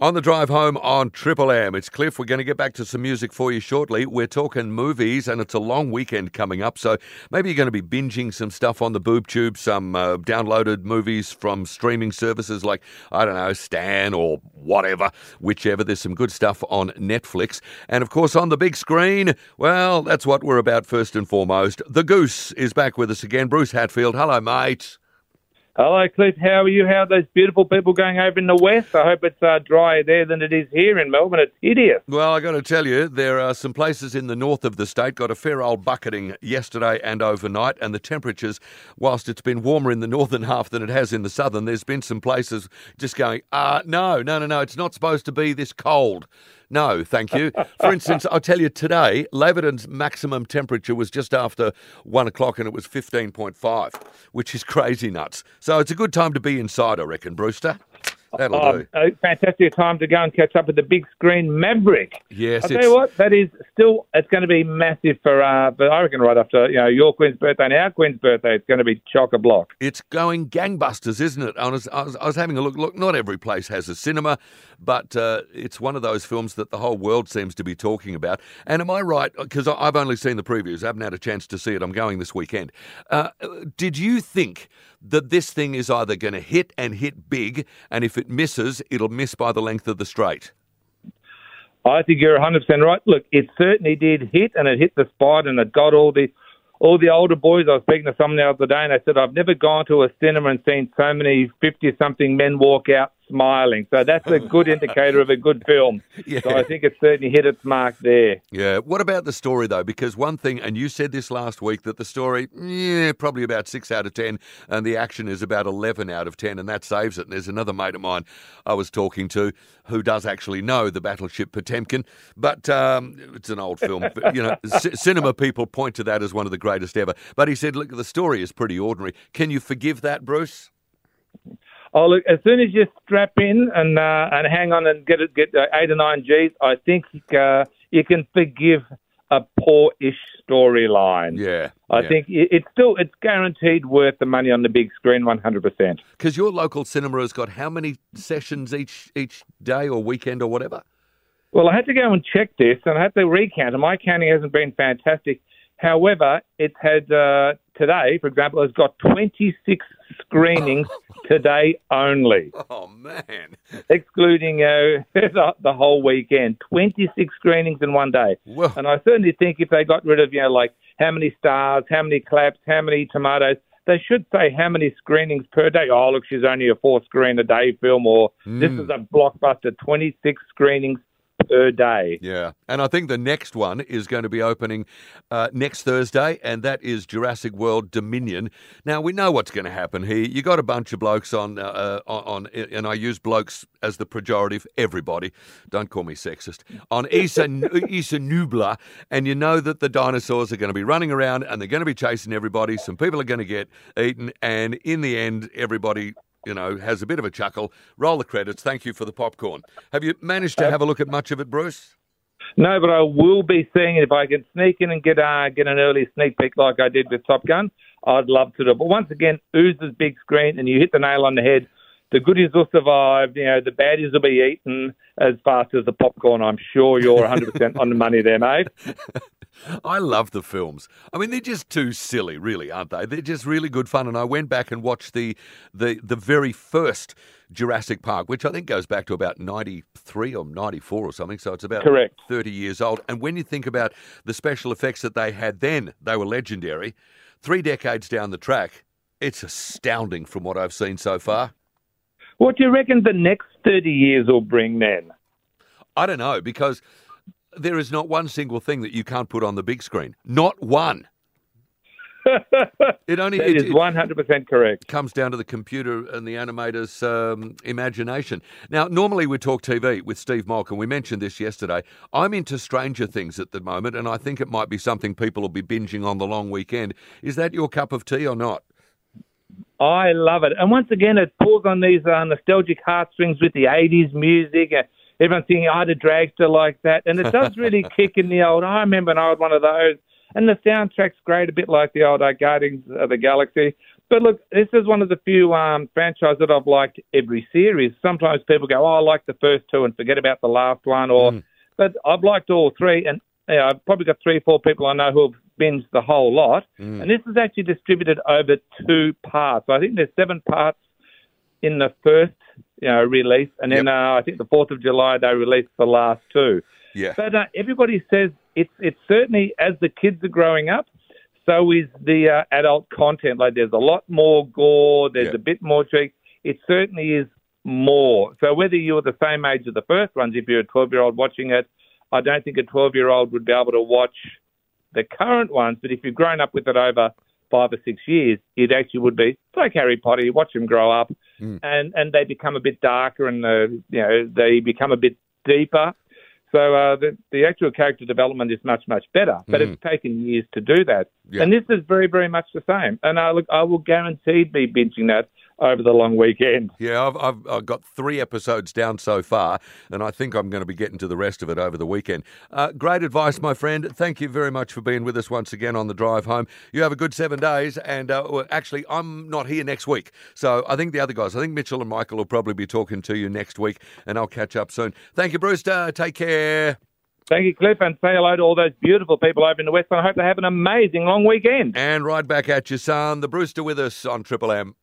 On the drive home on Triple M, it's Cliff. We're going to get back to some music for you shortly. We're talking movies, and it's a long weekend coming up, so maybe you're going to be binging some stuff on the boob tube, some uh, downloaded movies from streaming services like, I don't know, Stan or whatever, whichever. There's some good stuff on Netflix. And of course, on the big screen, well, that's what we're about first and foremost. The Goose is back with us again. Bruce Hatfield. Hello, mate. Hello, Cliff. How are you? How are those beautiful people going over in the west? I hope it's uh, drier there than it is here in Melbourne. It's hideous. Well, I got to tell you, there are some places in the north of the state got a fair old bucketing yesterday and overnight, and the temperatures, whilst it's been warmer in the northern half than it has in the southern, there's been some places just going, uh, no, no, no, no, it's not supposed to be this cold. No, thank you. For instance, I'll tell you today, Laverton's maximum temperature was just after one o'clock and it was 15.5, which is crazy nuts. So it's a good time to be inside, I reckon, Brewster. That'll Um, do. a fantastic time to go and catch up with the big screen Maverick. Yes, I'll tell you what, that is still, it's going to be massive for, uh, but I reckon right after, you know, your Queen's birthday and our Queen's birthday, it's going to be chock a block. it's going gangbusters, isn't it? I was, I, was, I was having a look. Look, not every place has a cinema, but uh, it's one of those films that the whole world seems to be talking about. And am I right? Because I've only seen the previews, I haven't had a chance to see it. I'm going this weekend. Uh, did you think that this thing is either going to hit and hit big, and if it misses, it'll miss by the length of the straight? I think you're 100% right. Look, it certainly did hit, and it hit the spot, and it got all the all the older boys. I was speaking to someone the other day, and they said, I've never gone to a cinema and seen so many 50 something men walk out smiling. So that's a good indicator of a good film. Yeah. So I think it certainly hit its mark there. Yeah. What about the story though? Because one thing, and you said this last week, that the story, yeah, probably about six out of ten, and the action is about eleven out of ten, and that saves it. And there's another mate of mine I was talking to who does actually know the battleship Potemkin, but um, it's an old film. but, you know, c- cinema people point to that as one of the greatest ever. But he said, look, the story is pretty ordinary. Can you forgive that, Bruce? Oh, look, as soon as you strap in and uh, and hang on and get it, get uh, eight or nine G's, I think uh, you can forgive a poor-ish storyline. Yeah. I think it's still it's guaranteed worth the money on the big screen, one hundred percent. because your local cinema has got how many sessions each each day or weekend or whatever. Well, I had to go and check this, and I had to recount, and my counting hasn't been fantastic. However, it's had uh, today, for example, it's got twenty six screenings today only, Oh man. excluding uh, the, the whole weekend. Twenty six screenings in one day. And I certainly think if they got rid of, you know, like how many stars, how many claps, how many tomatoes, they should say how many screenings per day. Oh, look, she's only a four screen a day film, or this is a blockbuster, 26 screenings per day. yeah. And I think the next one is going to be opening uh, next Thursday, and that is Jurassic World Dominion. Now, we know what's going to happen here. You got a bunch of blokes on, uh, on, on, and I use blokes as the pejorative, everybody. Don't call me sexist. On Isa, Isla Nublar, and you know that the dinosaurs are going to be running around and they're going to be chasing everybody. Some people are going to get eaten, and in the end, everybody you know, has a bit of a chuckle. Roll the credits. Thank you for the popcorn. Have you managed to have a look at much of it, Bruce? No, but I will be seeing it if I can sneak in and get uh, get an early sneak peek like I did with Top Gun. I'd love to do. it. But once again, oozes big screen, and you hit the nail on the head. The goodies will survive. You know, the baddies will be eaten as fast as the popcorn. I'm sure you're 100% on the money there, mate. I love the films. I mean, they're just too silly, really, aren't they? They're just really good fun. And I went back and watched the the the very first Jurassic Park, which I think goes back to about ninety three or ninety four or something. So it's about Correct. thirty years old. And when you think about the special effects that they had then, they were legendary. Three decades down the track, it's astounding from what I've seen so far. What do you reckon the next 30 years will bring then? I don't know because there is not one single thing that you can't put on the big screen. Not one. It only That it, is one hundred percent correct. comes down to the computer and the animator's um, imagination. Now, normally we talk TV with Steve Malk, and we mentioned this yesterday. I'm into Stranger Things at the moment, and I think it might be something people will be binging on the long weekend. Is that your cup of tea or not? I love it. And once again, it pulls on these uh, nostalgic heartstrings with the 80s music. Everyone's singing I had a dragster like that. And it does really kick in the old. I remember an old one of those. And the soundtrack's great, a bit like the old uh, Guardians of the Galaxy. But look, this is one of the few um, franchises that I've liked every series. Sometimes people go, "Oh, I like the first two and forget about the last one," or, Mm. but I've liked all three, and you know, I've probably got three, four people I know who have binged the whole lot. Mm. And this is actually distributed over two parts. I think there's seven parts in the first, you know, release, and then Yep. uh, I think the Fourth of July they released the last two. Yeah. But uh, everybody says it's it's certainly as the kids are growing up, so is the uh, adult content. Like there's a lot more gore, there's Yeah. a bit more cheek. It certainly is more. So whether you're the same age as the first ones, if you're a 12 year old watching it, I don't think a 12 year old would be able to watch the current ones. But if you've grown up with it over five or six years, it actually would be. It's like Harry Potter. You watch them grow up, Mm. and and they become a bit darker, and uh, you know they become a bit deeper. So uh, the the actual character development is much much better, but Mm. it's taken years to do that. Yeah. And this is very very much the same. And I look, I will guaranteed be binging that over the long weekend. Yeah, I've, I've, I've got three episodes down so far, and I think I'm going to be getting to the rest of it over the weekend. Uh, great advice, my friend. Thank you very much for being with us once again on the drive home. You have a good seven days, and uh, actually, I'm not here next week. So I think the other guys, I think Mitchell and Michael will probably be talking to you next week, and I'll catch up soon. Thank you, Brewster. Take care. Thank you, Cliff, and say hello to all those beautiful people over in the West. And I hope they have an amazing long weekend. And right back at you, son. The Brewster with us on Triple M.